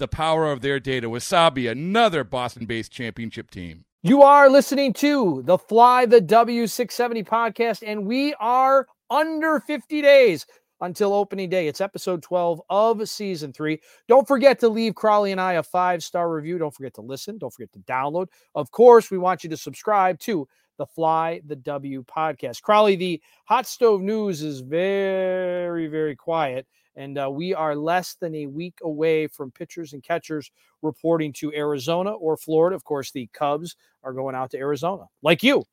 the power of their data. Wasabi, another Boston based championship team. You are listening to the Fly the W670 podcast, and we are under 50 days until opening day. It's episode 12 of season three. Don't forget to leave Crawly and I a five star review. Don't forget to listen. Don't forget to download. Of course, we want you to subscribe to the Fly the W podcast. Crawly, the hot stove news is very, very quiet. And uh, we are less than a week away from pitchers and catchers reporting to Arizona or Florida. Of course, the Cubs are going out to Arizona, like you.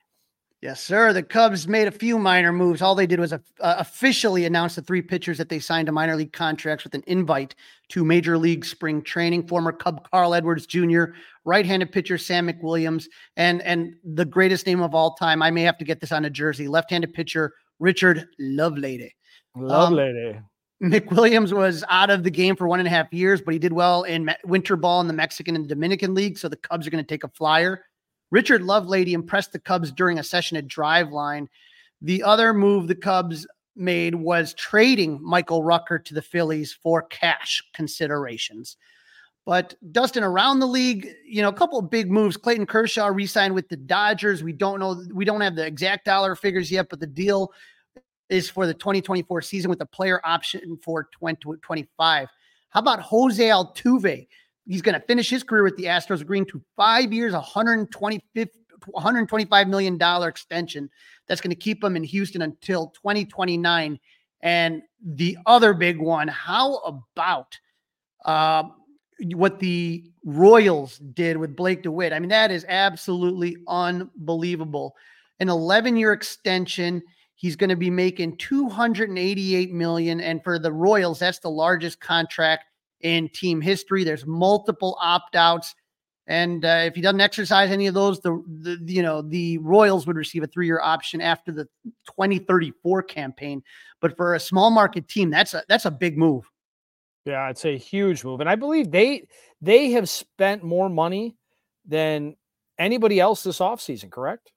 Yes, sir. The Cubs made a few minor moves. All they did was uh, officially announce the three pitchers that they signed to minor league contracts with an invite to Major League spring training. Former Cub Carl Edwards Jr., right-handed pitcher Sam McWilliams, and and the greatest name of all time. I may have to get this on a jersey. Left-handed pitcher Richard Lovelady. Lovelady. Um, McWilliams was out of the game for one and a half years, but he did well in winter ball in the Mexican and Dominican League. So the Cubs are going to take a flyer. Richard Lovelady impressed the Cubs during a session at Driveline. The other move the Cubs made was trading Michael Rucker to the Phillies for cash considerations. But Dustin, around the league, you know, a couple of big moves. Clayton Kershaw re-signed with the Dodgers. We don't know, we don't have the exact dollar figures yet, but the deal is for the 2024 season with a player option for 2025. How about Jose Altuve? He's going to finish his career with the Astros, agreeing to five years, 125 $125 million extension that's going to keep him in Houston until 2029. And the other big one, how about uh, what the Royals did with Blake DeWitt? I mean, that is absolutely unbelievable. An 11 year extension. He's going to be making 288 million and for the Royals that's the largest contract in team history. There's multiple opt-outs and uh, if he doesn't exercise any of those the, the you know the Royals would receive a 3-year option after the 2034 campaign. But for a small market team that's a that's a big move. Yeah, it's a huge move and I believe they they have spent more money than anybody else this offseason, correct?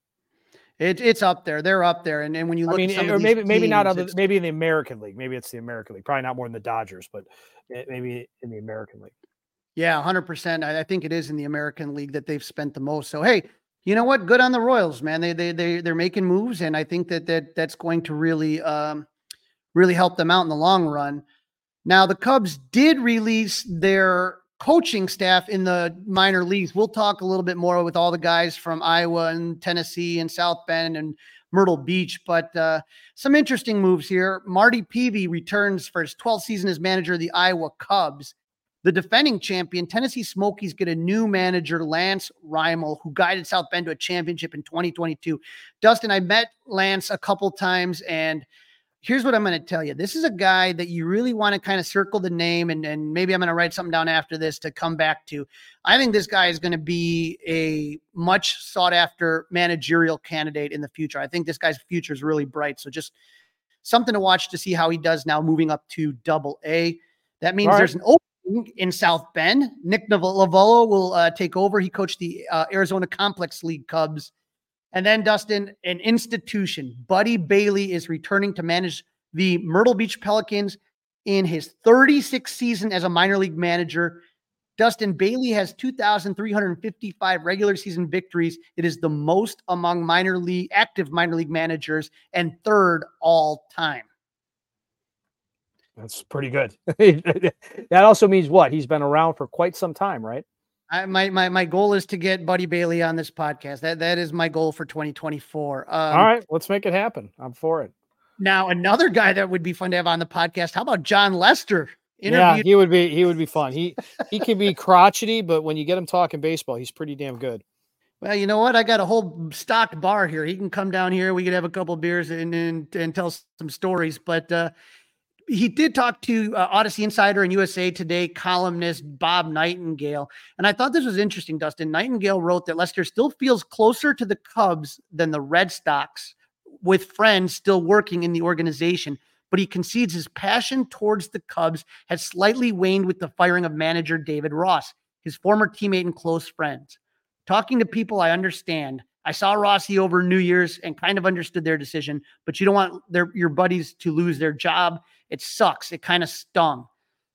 It, it's up there. They're up there. And, and when you look, I mean, or maybe maybe not other, maybe in the American League. Maybe it's the American League. Probably not more than the Dodgers, but maybe in the American League. Yeah, hundred percent. I, I think it is in the American League that they've spent the most. So hey, you know what? Good on the Royals, man. They they they they're making moves, and I think that that that's going to really um really help them out in the long run. Now the Cubs did release their coaching staff in the minor leagues. We'll talk a little bit more with all the guys from Iowa and Tennessee and South Bend and Myrtle Beach, but uh, some interesting moves here. Marty Pevey returns for his 12th season as manager of the Iowa Cubs. The defending champion, Tennessee Smokies, get a new manager, Lance Rymel, who guided South Bend to a championship in 2022. Dustin, I met Lance a couple times, and here's what I'm going to tell you. This is a guy that you really want to kind of circle the name, and, and maybe I'm going to write something down after this to come back to. I think this guy is going to be a much sought after managerial candidate in the future. I think this guy's future is really bright. So just something to watch to see how he does now moving up to double A. That means right. there's an opening in South Bend. Nick Lovullo will uh, take over. He coached the uh, Arizona Complex League Cubs and then, Dustin, an institution. Buddy Bailey is returning to manage the Myrtle Beach Pelicans in his 36th season as a minor league manager. Dustin Bailey has 2,355 regular season victories. It is the most among minor league active minor league managers and third all time. That's pretty good. that also means what? He's been around for quite some time, right? I, my my my goal is to get Buddy Bailey on this podcast. That that is my goal for 2024. Um, All right, let's make it happen. I'm for it. Now, another guy that would be fun to have on the podcast. How about Jon Lester? Yeah, he would be. He would be fun. He he can be crotchety, but when you get him talking baseball, he's pretty damn good. Well, you know what? I got a whole stocked bar here. He can come down here. We could have a couple beers and and, and tell some stories. But uh, he did talk to uh, Audacy Insider and USA Today columnist Bob Nightengale, and I thought this was interesting. Dustin Nightengale wrote that Lester still feels closer to the Cubs than the Red Sox, with friends still working in the organization but he concedes his passion towards the Cubs has slightly waned with the firing of manager David Ross, his former teammate and close friends. Talking to people I understand, I saw Rossy over New Year's and kind of understood their decision, but you don't want their your buddies to lose their job. It sucks. It kind of stung.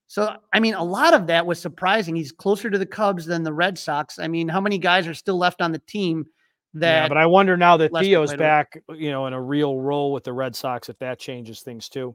So, I mean, a lot of that was surprising. He's closer to the Cubs than the Red Sox. I mean, how many guys are still left on the team that yeah, but I wonder now that Theo's back, you know, in a real role with the Red Sox, if that changes things too.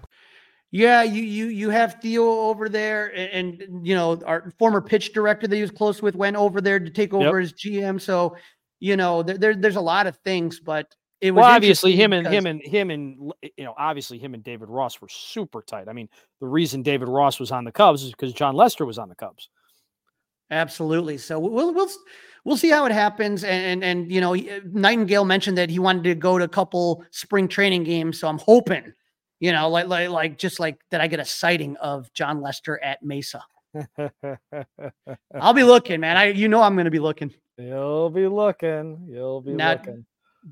Yeah, you you you have Theo over there, and, and, you know our former pitch director that he was close with went over there to take over yep. as GM. So you know there, there, there's a lot of things, but it was well, obviously him and him and him and eh, you know obviously him and David Ross were super tight. I mean, the reason David Ross was on the Cubs is because Jon Lester was on the Cubs. Absolutely. So we'll we'll we'll see how it happens. And and, and you know, eh, Nightengale mentioned that he wanted to go to a couple spring training games. So I'm hoping, you know, like like like just like that, I get a sighting of Jon Lester at Mesa. I'll be looking, man. I you know I'm going to be looking. You'll be looking. You'll be now, looking.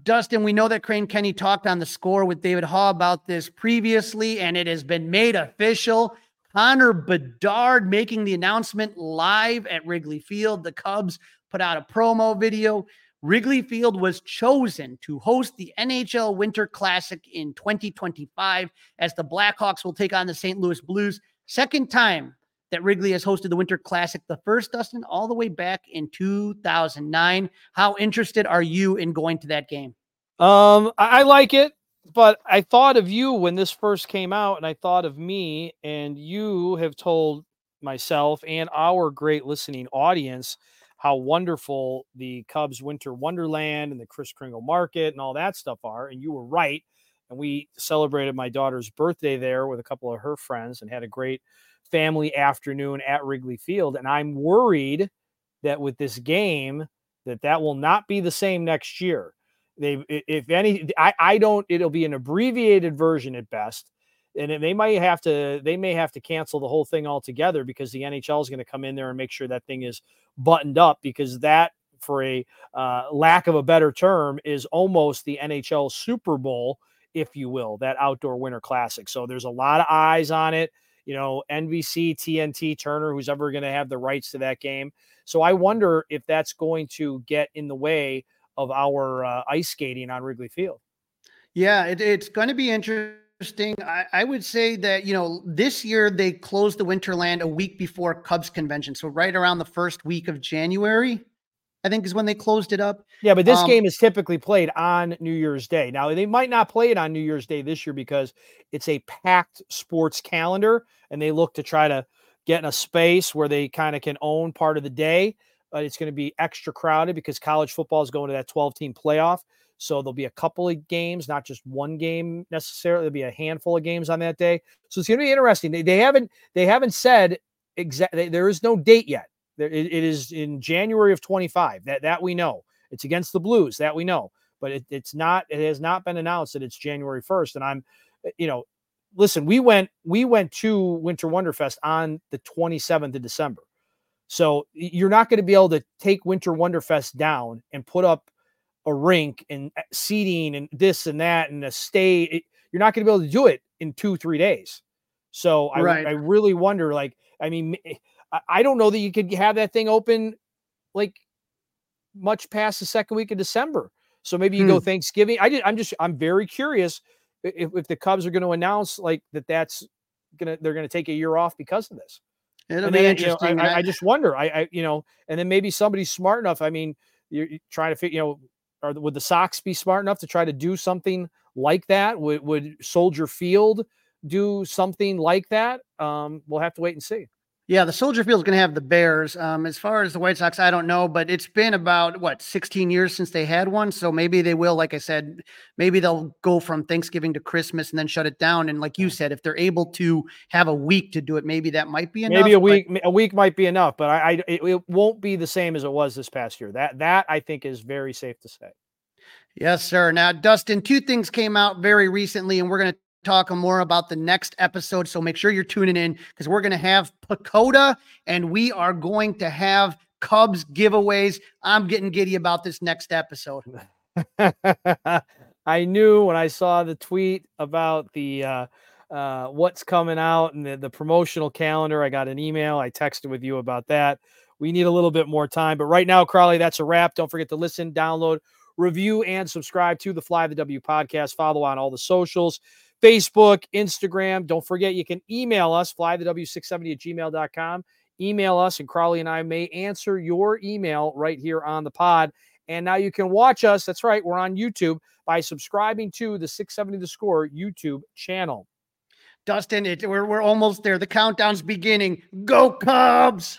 Dustin, we know that Crane Kenney talked on the score with David Haugh about this previously, and it has been made official. Connor Bedard making the announcement live at Wrigley Field. The Cubs put out a promo video. Wrigley Field was chosen to host the NHL Winter Classic in 2025 as the Blackhawks will take on the St. Louis Blues. Second time that Wrigley has hosted the Winter Classic, the first, Dustin, all the way back in 2009. How interested are you in going to that game? Um, I like it but I thought of you when this first came out, and I thought of me, and you have told myself and our great listening audience how wonderful the Cubs Winter Wonderland and the Kris Kringle Market and all that stuff are. And you were right. And we celebrated my daughter's birthday there with a couple of her friends and had a great family afternoon at Wrigley Field. And I'm worried that with this game, that that will not be the same next year they, if any, I, I don't. It'll be an abbreviated version at best, and they might have to. They may have to cancel the whole thing altogether because the NHL is going to come in there and make sure that thing is buttoned up because that, for a uh, lack of a better term, is almost the NHL Super Bowl, if you will, that outdoor winter classic. So there's a lot of eyes on it. You know, NBC, TNT, Turner, who's ever going to have the rights to that game. So I wonder if that's going to get in the way of our uh, ice skating on Wrigley Field. Yeah, it, it's going to be interesting. I, I, would say that, you know, this year they closed the Winterland a week before Cubs convention. So right around the first week of January, I think is when they closed it up. Yeah, but this um, game is typically played on New Year's Day. Now, they might not play it on New Year's Day this year because it's a packed sports calendar and they look to try to get in a space where they kind of can own part of the day but it's going to be extra crowded because college football is going to that 12 team playoff. So there'll be a couple of games, not just one game necessarily. There'll be a handful of games on that day. So it's going to be interesting. They, they haven't they haven't said exactly. There is no date yet. There, it, it is in January of 25. That that we know. It's against the Blues. That we know. But it, it's not. It has not been announced that it's January 1st. And I'm, eh, you know, listen, we went we went to Winter Wonderfest on the 27th of December. So you're not going to be able to take Winter Wonderfest down and put up a rink and uh, seating and this and that and a stay. You're not going to be able to do it in two three days. So I, Right. I really wonder. Like, I mean, eh, I- don't know that you could have that thing open like much past the second week of December. So maybe you go Thanksgiving. I did, I'm just I'm very curious if, if the Cubs are going to announce like that that's gonna they're gonna take a year off because of this. It'll And be then, you know, interesting. I, I, just wonder. I, I you know, and then maybe somebody's smart enough. I mean, you're, you're trying to figure. You know, are would the Sox be smart enough to try to do something like that? Would would Soldier Field do something like that? Um, we'll have to wait and see. Yeah, the Soldier Field is going to have the Bears. Um, as far as the White Sox, I don't know, but it's been about what 16 years since they had one. So maybe they will, like I said, maybe they'll go from Thanksgiving to Christmas and then shut it down. And like you said, if they're able to have a week to do it, maybe that might be enough. Maybe a but- week. A week might be enough, but I, I it, it won't be the same as it was this past year. That that I think is very safe to say. Yes, sir. Now, Dustin, two things came out very recently, and we're going to talk more about the next episode. So make sure you're tuning in because we're going to have Pacoda and we are going to have Cubs giveaways. I'm getting giddy about this next episode. I knew when I saw the tweet about the uh, uh, what's coming out and the, the promotional calendar. I got an email. I texted with you about that. We need a little bit more time, but right now, Crowley, that's a wrap. Don't forget to listen, download, review, and subscribe to the Fly the W podcast. Follow on all the socials. Facebook, Instagram. Don't forget, you can email us, flythew670 at gmail.com. Email us, and Crowley and I may answer your email right here on the pod. And now you can watch us. That's right. We're on YouTube by subscribing to the 670 The Score YouTube channel. Dustin, it, we're, we're almost there. The countdown's beginning. Go Cubs!